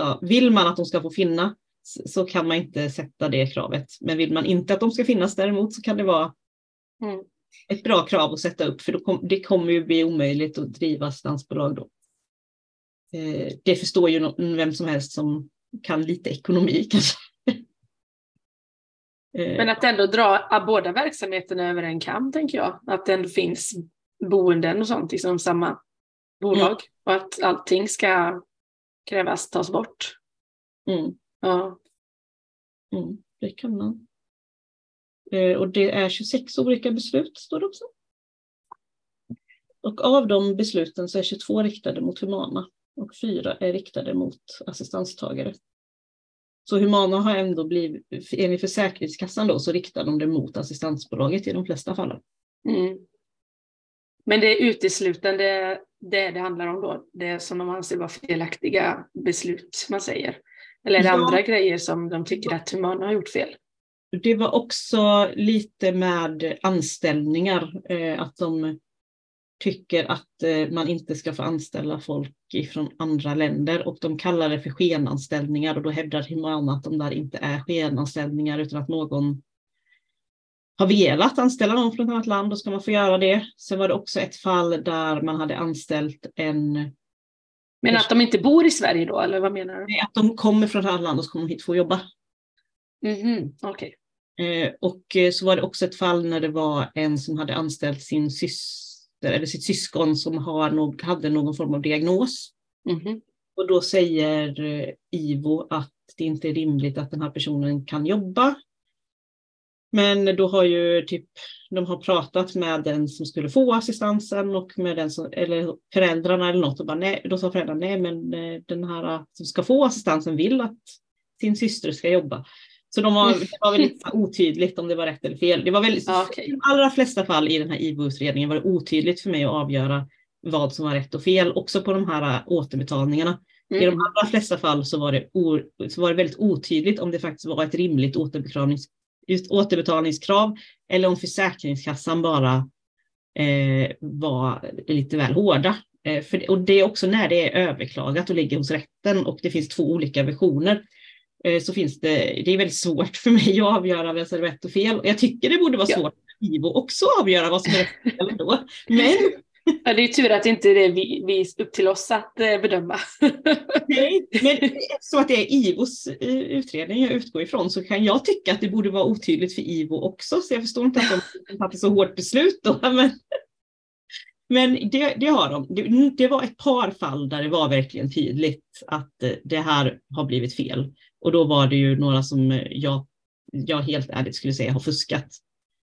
ja, vill man att de ska få finnas så kan man inte sätta det kravet. Men vill man inte att de ska finnas däremot så kan det vara mm. ett bra krav att sätta upp för då kom, det kommer ju bli omöjligt att driva assistansbolag då. Eh, det förstår ju vem som helst som kan lite ekonomi kanske. Eh. Men att ändå dra båda verksamheterna över en kam, tänker jag. Att det ändå finns boenden och sånt i liksom samma bolag. Mm. Och att allting ska krävas tas bort. Mm. Ja. Mm, det kan man. Eh, och det är 26 olika beslut, står det också. Och av de besluten så är 22 riktade mot Humana och fyra är riktade mot assistanstagare. Så Humana har ändå blivit, enligt Försäkringskassan då, så riktar de det mot assistansbolaget i de flesta fallen. Mm. Men det är uteslutande det det handlar om då, det som de anser vara felaktiga beslut man säger? Eller är det ja. andra grejer som de tycker att Humana har gjort fel? Det var också lite med anställningar, eh, att de tycker att eh, man inte ska få anställa folk från andra länder och de kallar det för skenanställningar och då hävdar Humana att de där inte är skenanställningar utan att någon har velat anställa någon från ett annat land, då ska man få göra det. Sen var det också ett fall där man hade anställt en... Men att de inte bor i Sverige då, eller vad menar du? Nej, att de kommer från ett annat land och så kommer de hit för att jobba. Mm. Okay. Eh, och eh, så var det också ett fall när det var en som hade anställt sin syster eller sitt syskon som har nog, hade någon form av diagnos. Mm. Och då säger eh, IVO att det inte är rimligt att den här personen kan jobba. Men då har ju typ, de har pratat med den som skulle få assistansen och med den som, eller föräldrarna eller något och bara nej, då sa föräldrarna nej men eh, den här som ska få assistansen vill att sin syster ska jobba. Så de var, det var väldigt otydligt om det var rätt eller fel. Det var väldigt, okay. I de allra flesta fall i den här IVO-utredningen var det otydligt för mig att avgöra vad som var rätt och fel, också på de här äh, återbetalningarna. Mm. I de mm. allra flesta fall så var, det o, så var det väldigt otydligt om det faktiskt var ett rimligt återbetalnings, återbetalningskrav eller om Försäkringskassan bara eh, var lite väl hårda. Eh, för, och det är också när det är överklagat och ligger hos rätten och det finns två olika versioner Eh, så finns det, det är väldigt svårt för mig att avgöra vad som är rätt och fel. Och jag tycker det borde vara svårt för Ivo också att avgöra vad som är rätt och fel ändå. Men Ja, det är tur att det inte är det vi, vi upp till oss att eh, bedöma. Nej, men så att det är IVOs eh, utredning jag utgår ifrån så kan jag tycka att det borde vara otydligt för IVO också. Så jag förstår inte att de fattar så hårt beslut då. Men, Men det, det har de. Det, det, var ett par fall där det var verkligen tydligt att eh, det här har blivit fel. Och då var det ju några som jag, jag helt ärligt skulle säga har fuskat.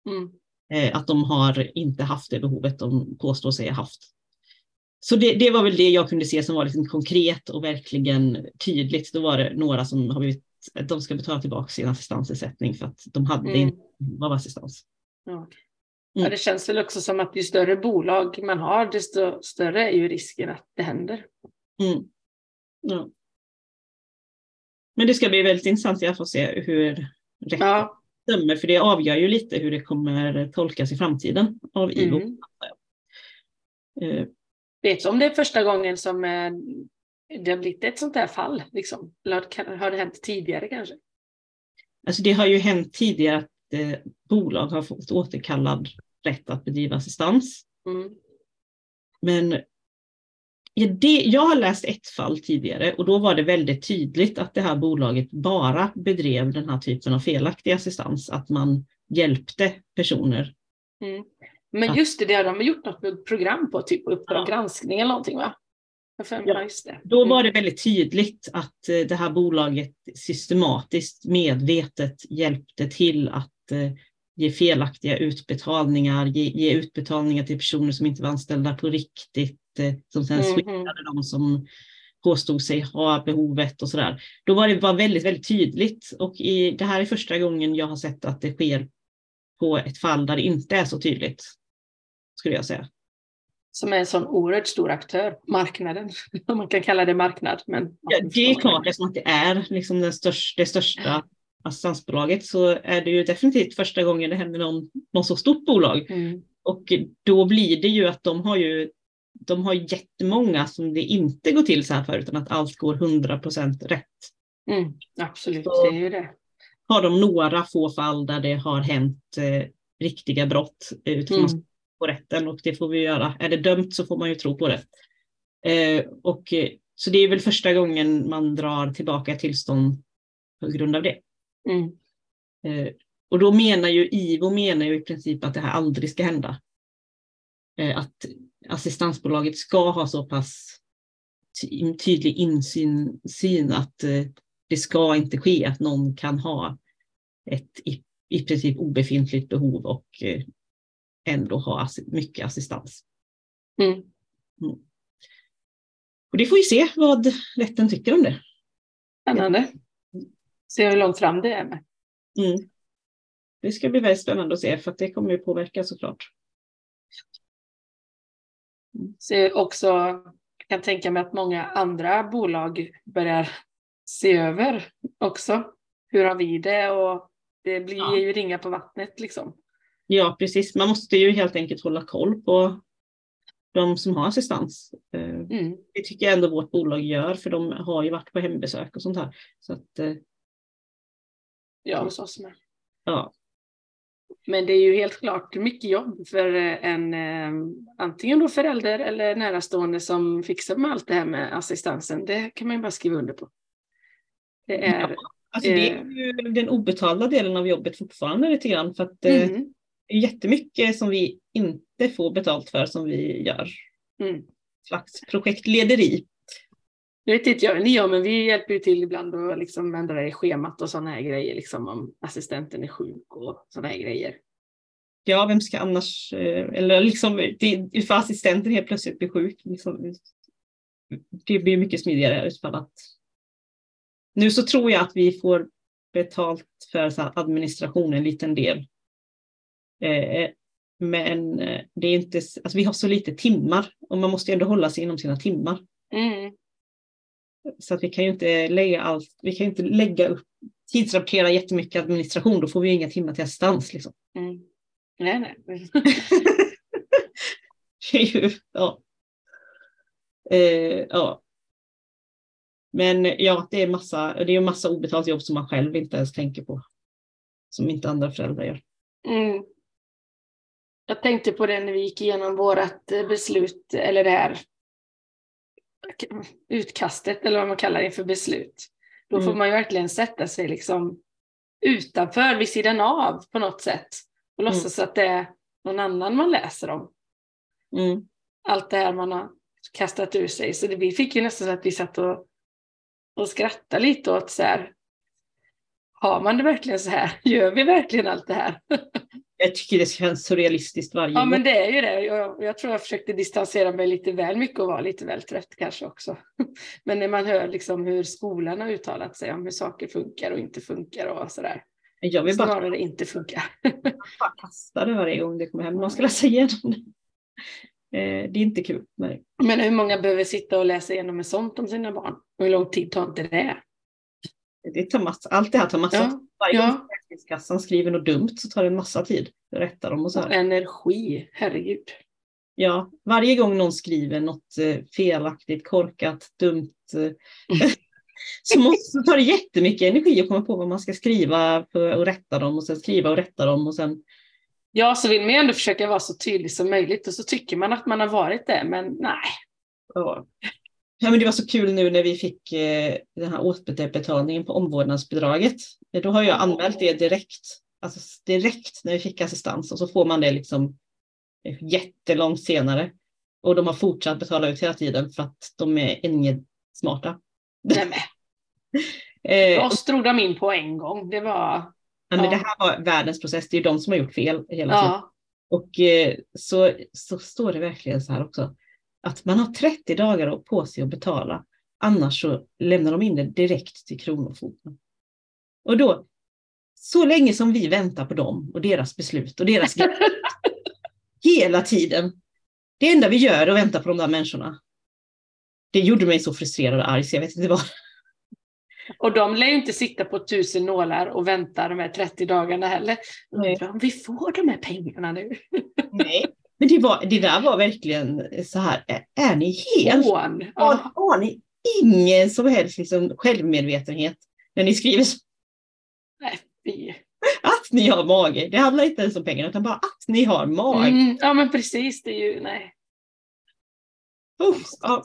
Mm. Eh, att de har inte haft det behovet de påstår sig ha haft. Så det, det, var väl det jag kunde se som var liksom konkret och verkligen tydligt. Då var det några som har blivit, de ska betala tillbaka sin assistansersättning för att de hade mm. inte av assistans. Ja. Mm. det känns väl också som att ju större bolag man har, desto större är ju risken att det händer. Mm. Ja. Men det ska bli väldigt intressant att få se hur rätt ja. Dömer, för det avgör ju lite hur det kommer tolkas i framtiden av IVO. Mm. Uh. Vet du om det är första gången som eh, det har blivit ett sånt här fall? Liksom? Eller har det hänt tidigare kanske? Alltså det har ju hänt tidigare att eh, bolag har fått återkallad rätt att bedriva assistans. Mm. Men ja, det, jag har läst ett fall tidigare och då var det väldigt tydligt att det här bolaget bara bedrev den här typen av felaktig assistans, att man hjälpte personer. Mm. Men just det, har de gjort något program på, typ Uppdrag ja. granskning eller någonting va? Ja, då mm. var det väldigt tydligt att eh, det här bolaget systematiskt medvetet hjälpte till att eh, ge felaktiga utbetalningar, ge, ge utbetalningar till personer som inte var anställda på riktigt, som sen mm -hmm. de som påstod sig ha behovet och sådär. Då var det var väldigt, väldigt tydligt och i, det här är första gången jag har sett att det sker på ett fall där det inte är så tydligt, skulle jag säga. Som är en sån oerhört stor aktör, marknaden, om man kan kalla det marknad. Men ja, det är klart, eftersom att det är liksom den största, det största assistansbolaget så är det ju definitivt första gången det händer någon, någon så stort bolag. Mm. Och då blir det ju att de har ju de har jättemånga som det inte går till så här för utan att allt går 100 procent rätt. Mm, absolut, så det är ju det. Har de några få fall där det har hänt eh, riktiga brott utifrån mm. på rätten och det får vi göra. Är det dömt så får man ju tro på det. Eh, och, så det är väl första gången man drar tillbaka tillstånd på grund av det. Mm. Eh, och då menar ju IVO menar ju i princip att det här aldrig ska hända. Eh, att assistansbolaget ska ha så pass tydlig insyn syn att eh, det ska inte ske att någon kan ha ett i, i princip obefintligt behov och eh, ändå ha mycket assistans. Mm. Mm. Och det får vi se vad rätten tycker om det. Spännande se hur långt fram det är med. Mm. Det ska bli väldigt spännande att se för att det kommer ju påverka såklart. Så också, jag kan tänka mig att många andra bolag börjar se över också. Hur har vi det? Och det blir ja. ju ringa på vattnet liksom. Ja, precis. Man måste ju helt enkelt hålla koll på de som har assistans. Eh, mm. Det tycker jag ändå vårt bolag gör, för de har ju varit på hembesök och sånt här. Så att, eh, Ja, hos oss med. Ja. Men det är ju helt klart mycket jobb för en eh, antingen då förälder eller närastående som fixar med allt det här med assistansen. Det kan man ju bara skriva under på. Det är, ja, alltså det är ju den obetalda delen av jobbet fortfarande lite grann för att eh, mm. det är jättemycket som vi inte får betalt för som vi gör. Mm. Slags projektlederi det vet inte jag ni gör, men vi hjälper ju till ibland och liksom ändrar i schemat och sådana här grejer, liksom om assistenten är sjuk och sådana här grejer. Ja, vem ska annars, eh, eller liksom för assistenten helt plötsligt blir sjuk. Liksom, det blir mycket smidigare utifall att nu så tror jag att vi får betalt för administration en liten del. Eh, men eh, det är inte, alltså vi har så lite timmar och man måste ändå hålla sig inom sina timmar. Mm. Så att vi kan ju inte lägga allt, vi kan inte lägga upp, tidsrapportera jättemycket administration, då får vi inga timmar till assistans. Liksom. Mm. Nej, nej. ja. Eh, ja. Men ja, det är massa, det är massa obetalt jobb som man själv inte ens tänker på. Som inte andra föräldrar gör. Mm. Jag tänkte på det när vi gick igenom vårt beslut, eller det här utkastet eller vad man kallar det för beslut. Då mm. får man ju verkligen sätta sig liksom utanför, vid sidan av på något sätt och mm. låtsas att det är någon annan man läser om. Mm. allt det här man har kastat ur sig. Så det, vi fick ju nästan så att vi satt och, och skrattade lite åt så här, har man det verkligen så här? Gör vi verkligen allt det här? Jag tycker det känns så realistiskt varje Ja, gång. men det är ju det. Jag, jag tror jag försökte distansera mig lite väl mycket och vara lite väl trött kanske också. Men när man hör liksom hur skolan har uttalat sig om hur saker funkar och inte funkar och sådär. Jag vill bara Snarare inte funkar. bara kasta det varje gång det kommer hem. Man ska läsa igenom det. Eh, Det är inte kul. Nej. Men hur många behöver sitta och läsa igenom med sånt om sina barn? Och hur lång tid tar inte det? Det tar massa, allt det här tar massa Ja, tid. Varje ja. Försäkringskassan skriver något dumt så tar det en massa tid. att Rätta dem och så Och här. energi, herregud. Ja, varje gång någon skriver något eh, felaktigt, korkat, dumt eh, så måste så tar det jättemycket energi att komma på vad man ska skriva för att rätta dem och sen skriva och rätta dem och sen Ja, så vill man ju ändå försöka vara så tydlig som möjligt och så tycker man att man har varit det, men nej. Ja. Ja, men det var så kul nu när vi fick eh, den här återbetalningen på omvårdnadsbidraget. Eh, Då har jag anmält det direkt, alltså direkt när vi fick assistans och så får man det liksom eh, jättelångt senare. Och de har fortsatt betala ut hela tiden för att de är inget smarta. nej men. Eh, Oss drog de in på en gång. Det var, ja, men ja. det här var världens process, det är de som har gjort fel hela tiden. ja, Och så, så står det verkligen så här också. Att man har 30 dagar på sig att betala. Annars så lämnar de in det direkt till Kronofogden. Och då, så länge som vi väntar på dem och deras beslut och deras hela tiden. Det enda vi gör är att vänta på de där människorna. Det gjorde mig så frustrerad och arg så jag vet inte vad. och de lär ju inte sitta på tusen nålar och vänta de här 30 dagarna heller. Nej. Undrar om vi får de här pengarna nu? Nej. Men det, var, det där var verkligen så här, är, ni helt Hån. Har, Ja. har ni ingen som helst liksom självmedvetenhet när ni skriver så- Nej, fy. att ni har mage? Det handlar inte ens om pengar utan bara att ni har mage. Mm, ja men precis, det är ju, nej. Usch, ja,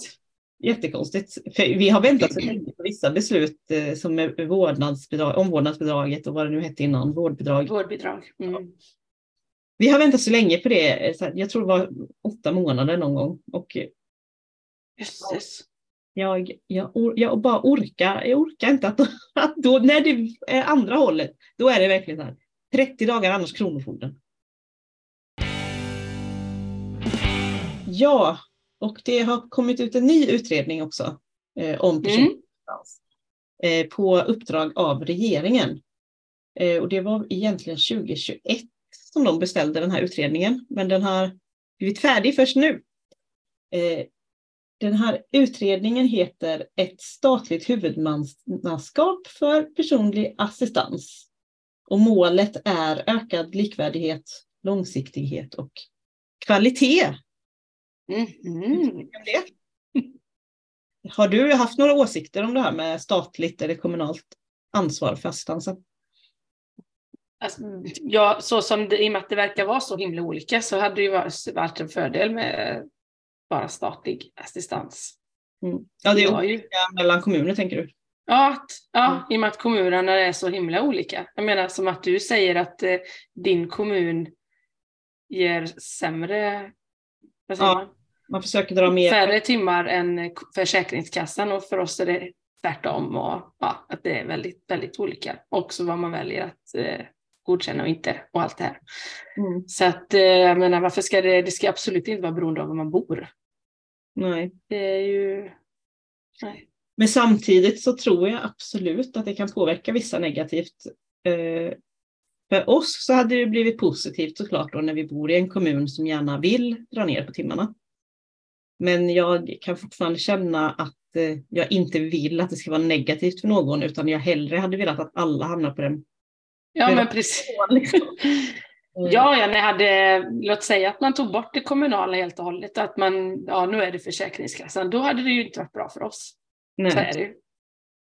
jättekonstigt. För vi har väntat så länge på vissa beslut eh, som är vårdnadsbidrag, omvårdnadsbidraget och vad det nu hette innan, vårdbidrag. Vårdbidrag. Mm. Vi har väntat så länge på det, eh, jag tror det var åtta månader någon gång. Och eh, Jösses. jag, jag, jag bara orkar, jag orkar inte att, att då, när det är andra hållet, då är det verkligen så här, 30 dagar annars Kronofogden. Ja, och det har kommit ut en ny utredning också eh, om personlig Mm. eh, på uppdrag av regeringen. Eh, och det var egentligen 2021 som de beställde den här utredningen, men den har blivit färdig först nu. Eh, den här utredningen heter Ett statligt huvudmannaskap för personlig assistans. Och målet är ökad likvärdighet, långsiktighet och kvalitet. Det. Har du haft några åsikter om det här med statligt eller kommunalt ansvar för assistansen? Alltså, ja, så som det, i och med att det verkar vara så himla olika så hade det ju varit, en fördel med bara statlig assistans. Mm. Ja, det är Ja, ju. olika mellan kommuner tänker du? Ja, att, ja Mm. i och med att kommunerna är så himla olika. Jag menar som att du säger att eh, din kommun ger sämre, vad säger Ja, man? Man försöker dra mer. färre timmar än Försäkringskassan och för oss är det tvärtom och ja, att det är väldigt, väldigt olika. Också vad man väljer att eh, godkänna och inte och allt det här. Mm. Så att eh, jag menar varför ska det, det ska absolut inte vara beroende av var man bor. Nej. Det är ju, nej. Men samtidigt så tror jag absolut att det kan påverka vissa negativt. Eh, För oss så hade det blivit positivt såklart då när vi bor i en kommun som gärna vill dra ner på timmarna. Men jag kan fortfarande känna att eh, jag inte vill att det ska vara negativt för någon utan jag hellre hade velat att alla hamnar på den. Ja men precis. Liksom. Ja, ja, ni hade, låt säga att man tog bort det kommunala helt och hållet, att man, ja nu är det Försäkringskassan, då hade det ju inte varit bra för oss. Nej. Så är det ju.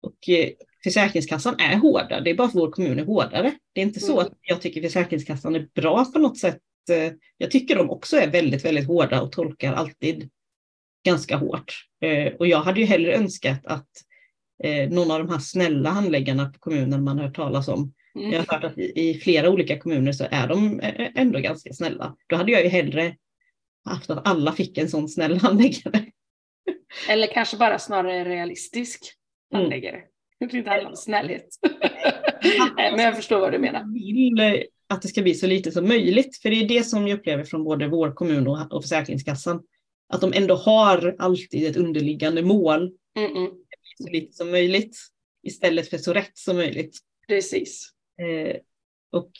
Och eh, Försäkringskassan är hårdare, det är bara att vår kommun är hårdare. Det är inte så Mm. att jag tycker Försäkringskassan är bra på något sätt. Eh, Jag tycker de också är väldigt, väldigt hårda och tolkar alltid ganska hårt. Eh, Och jag hade ju hellre önskat att eh, någon av de här snälla handläggarna på kommunen man har hört talas om. Mm. Jag har hört att i, flera olika kommuner så är de eh, ändå ganska snälla. Då hade jag ju hellre haft att alla fick en sån snäll handläggare. Eller kanske bara snarare realistisk mm. handläggare. Mm. Inte handlar om snällhet. Men jag förstår vad du menar. Vill att det ska bli så lite som möjligt. För det är det som jag upplever från både vår kommun och Försäkringskassan. Att de ändå har alltid ett underliggande mål. Mm -mm. Så lite som möjligt. Istället för så rätt som möjligt. Precis. Eh, och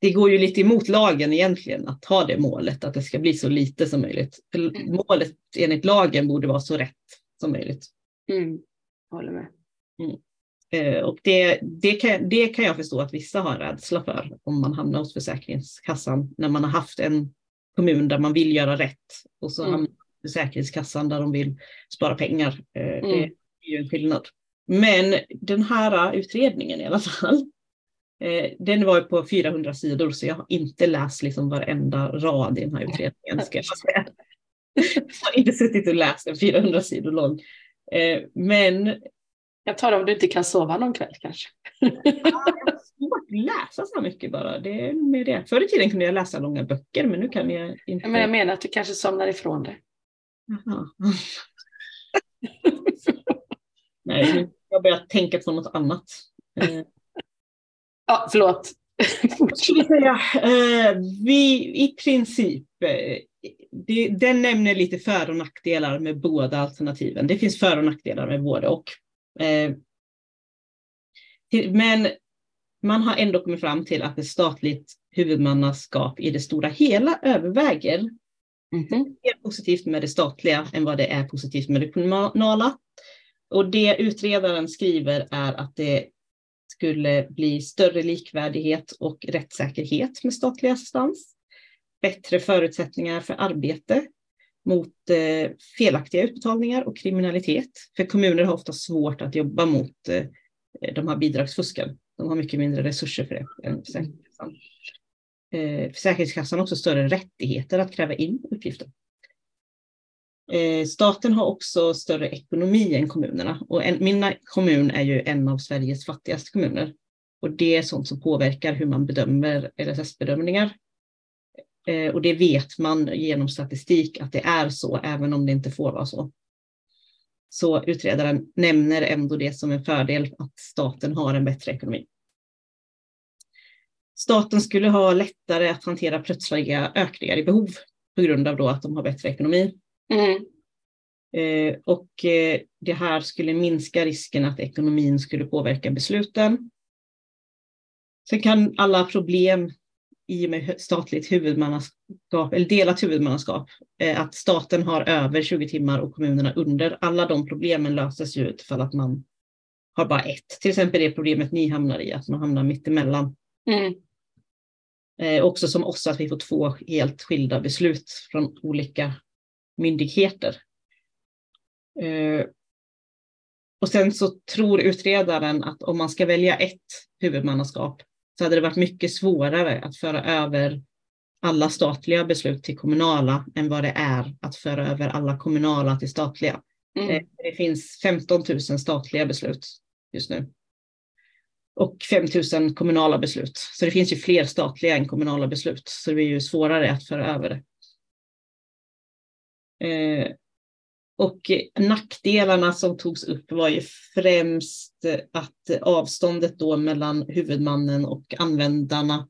det går ju lite emot lagen egentligen att ha det målet, att det ska bli så lite som möjligt. För mm. Målet enligt lagen borde vara så rätt som möjligt. Mm. Håller med. Mm. Eh, och det, det, kan, det kan jag förstå att vissa har rädsla för om man hamnar hos Försäkringskassan när man har haft en kommun där man vill göra rätt och så mm. hamnar Försäkringskassan där de vill spara pengar. Eh, det mm. är ju en skillnad. Men den här utredningen i alla fall, eh, den var på 400 sidor så jag har inte läst liksom varenda rad i den här utredningen. Ska jag, säga. jag har inte suttit och läst en 400 sidor lång. Men jag tar det om du inte kan sova någon kväll kanske. Ja, jag har svårt att läsa så mycket bara. Det är med det. Förr i tiden kunde jag läsa långa böcker men nu kan jag inte. Men jag menar att du kanske somnar ifrån det. Nej, jag har börjat tänka på något annat. Ja, förlåt. Säga, eh, vi i princip, eh, det, den nämner lite för och nackdelar med båda alternativen. Det finns för och nackdelar med både och. Eh, men man har ändå kommit fram till att ett statligt huvudmannaskap i det stora hela överväger. Mm -hmm. Mer positivt med det statliga än vad det är positivt med det kommunala. Och det utredaren skriver är att det skulle bli större likvärdighet och rättssäkerhet med statlig assistans. Bättre förutsättningar för arbete mot eh, felaktiga utbetalningar och kriminalitet. För kommuner har ofta svårt att jobba mot eh, de här bidragsfusken. De har mycket mindre resurser för det än Försäkringskassan. Eh, försäkringskassan har också större rättigheter att kräva in uppgifter. Eh, staten har också större ekonomi än kommunerna och en, min kommun är ju en av Sveriges fattigaste kommuner. Och det är sånt som påverkar hur man bedömer LSS-bedömningar. Eh, och det vet man genom statistik att det är så, även om det inte får vara så. Så utredaren nämner ändå det som en fördel att staten har en bättre ekonomi. Staten skulle ha lättare att hantera plötsliga ökningar i behov på grund av då att de har bättre ekonomi. Mm. Eh, och eh, det här skulle minska risken att ekonomin skulle påverka besluten. Sen kan alla problem i och med statligt huvudmannaskap, eller delat huvudmannaskap, eh, att staten har över 20 timmar och kommunerna under. Alla de problemen löses ju utifall att man har bara ett. Till exempel det problemet ni hamnar i, att man hamnar mittemellan. Mm. Eh, också som oss, att vi får två helt skilda beslut från olika myndigheter. Eh, och sen så tror utredaren att om man ska välja ett huvudmannaskap så hade det varit mycket svårare att föra över alla statliga beslut till kommunala än vad det är att föra över alla kommunala till statliga. Mm. Eh, det finns 15 000 statliga beslut just nu. Och 5 000 kommunala beslut. Så det finns ju fler statliga än kommunala beslut. Så det är ju svårare att föra över det. Eh, och nackdelarna som togs upp var ju främst att avståndet då mellan huvudmannen och användarna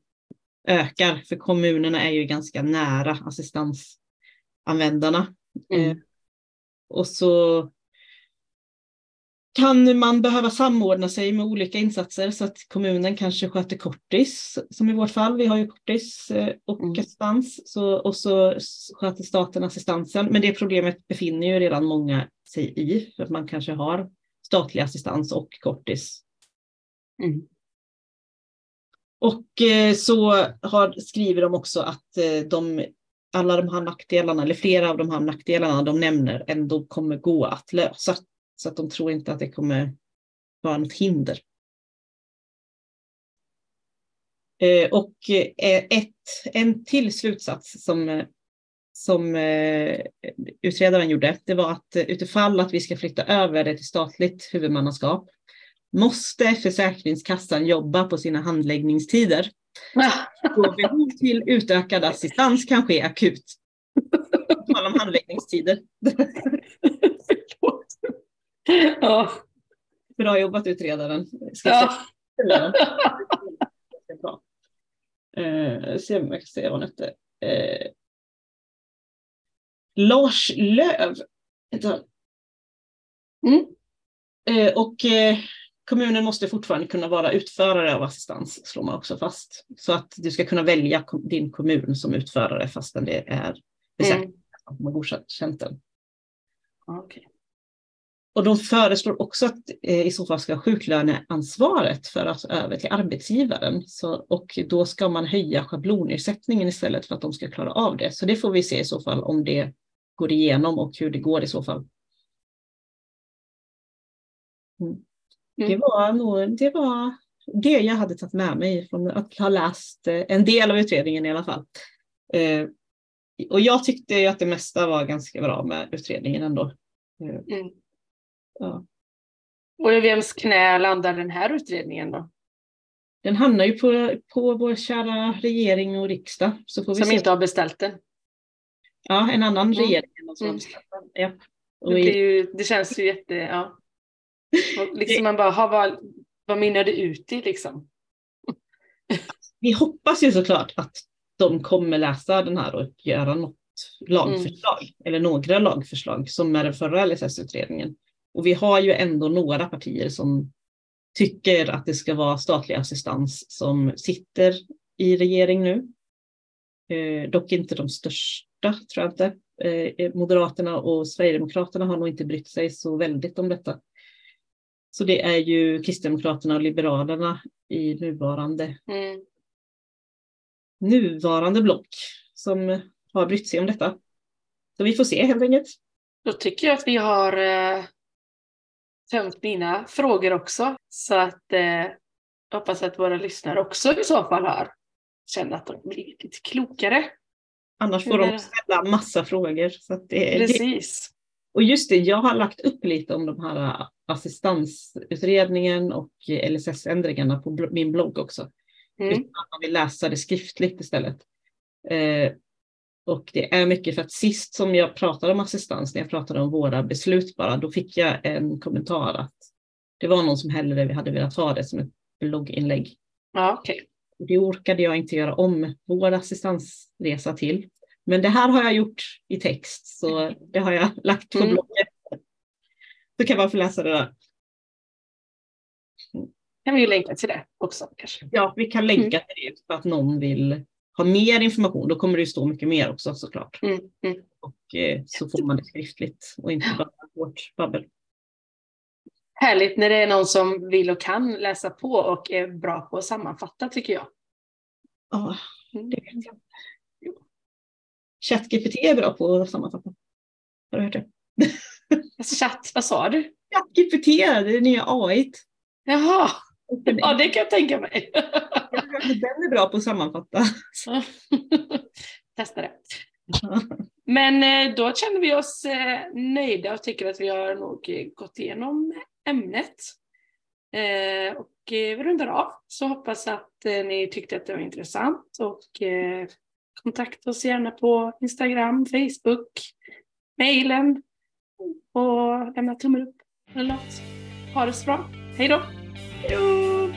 ökar, för kommunerna är ju ganska nära assistansanvändarna. Mm. Eh, och så kan man behöva samordna sig med olika insatser så att kommunen kanske sköter kortis, som i vårt fall, vi har ju kortis eh, och mm. assistans, så, och så sköter staten assistansen. Men det problemet befinner ju redan många sig i, för att man kanske har statlig assistans och kortis. Mm. Och eh, så har, skriver de också att eh, de, alla de här nackdelarna, eller flera av de här nackdelarna de nämner, ändå kommer gå att lösa. Så att de tror inte att det kommer vara något hinder. Eh, och eh, ett, en till slutsats som, som eh, utredaren gjorde, det var att utifall att vi ska flytta över det till statligt huvudmannaskap måste Försäkringskassan jobba på sina handläggningstider. Då behov till utökad assistans kan ske akut. Tala om handläggningstider. ja. Bra jobbat utredaren. Ska ja. Bra. Eh, se om jag kan se vad hette. Eh, Lars Löv. Mm. Eh, och eh, kommunen måste fortfarande kunna vara utförare av assistans, slår man också fast. Så att du ska kunna välja din kommun som utförare fastän det är besäkrat mm. att man godkänt den. Okay. Och de föreslår också att eh, i så fall ska sjuklöneansvaret föras över till arbetsgivaren. Så, och då ska man höja schablonersättningen istället för att de ska klara av det. Så det får vi se i så fall om det går igenom och hur det går i så fall. Mm. Det mm. var nog det, var det jag hade tagit med mig från att ha läst eh, en del av utredningen i alla fall. Eh, och jag tyckte att det mesta var ganska bra med utredningen ändå. Eh, mm. Ja. Och i vems knä landar den här utredningen då? Den hamnar ju på, på vår kära regering och riksdag. Så får vi som se. inte har beställt den? Ja, en annan mm. regering. Som mm. ja. det, ju, det, känns ju jätte... Ja. liksom man bara, ha, vad, vad mynnar det ut i liksom? Vi hoppas ju såklart att de kommer läsa den här och göra något lagförslag, mm. eller några lagförslag som med den förra LSS-utredningen. Och vi har ju ändå några partier som tycker att det ska vara statlig assistans som sitter i regering nu. Eh, dock inte de största, tror jag inte. Eh, Moderaterna och Sverigedemokraterna har nog inte brytt sig så väldigt om detta. Så det är ju Kristdemokraterna och Liberalerna i nuvarande, mm. nuvarande block som har brytt sig om detta. Så vi får se helt enkelt. Då tycker jag att vi har eh, tömt mina frågor också. Så att eh, hoppas att våra lyssnare också i så fall har känt att de blivit lite klokare. Annars får de ställa massa frågor. Så det, Precis. Och just det, jag har lagt upp lite om de här assistansutredningen och LSS-ändringarna på min blogg också. Mm. Utan att man vill läsa det skriftligt istället. Eh, och det är mycket för att sist som jag pratade om assistans, när jag pratade om våra beslut bara, då fick jag en kommentar att det var någon som hellre hade velat ha det som ett blogginlägg. Ja, okay. Det orkade jag inte göra om vår assistansresa till. Men det här har jag gjort i text, så det har jag lagt på mm. bloggen. Så kan man få läsa det där. Kan vi ju länka till det också kanske. Ja, vi kan länka mm. till det för att någon vill ha mer information, då kommer det stå mycket mer också såklart. Mm, mm. Och eh, så får man det skriftligt och inte bara vårt babbel. Härligt när det är någon som vill och kan läsa på och är bra på att sammanfatta tycker jag. Ja, mm. det vet jag. ChatGPT är bra på att sammanfatta. Har du hört det? Chatt, vad sa du? ChatGPT, det är nya AI. Jaha, ja det kan jag tänka mig. Den är bra på att sammanfatta. Testa det. Men eh, då känner vi oss eh, nöjda och tycker att vi har nog eh, gått igenom ämnet. Och vi rundar av. Så hoppas att ni tyckte att det var intressant och kontakta oss gärna på Instagram, Facebook, mejlen och lämna tummen upp eller något. Ha det så bra. Hej då! Hello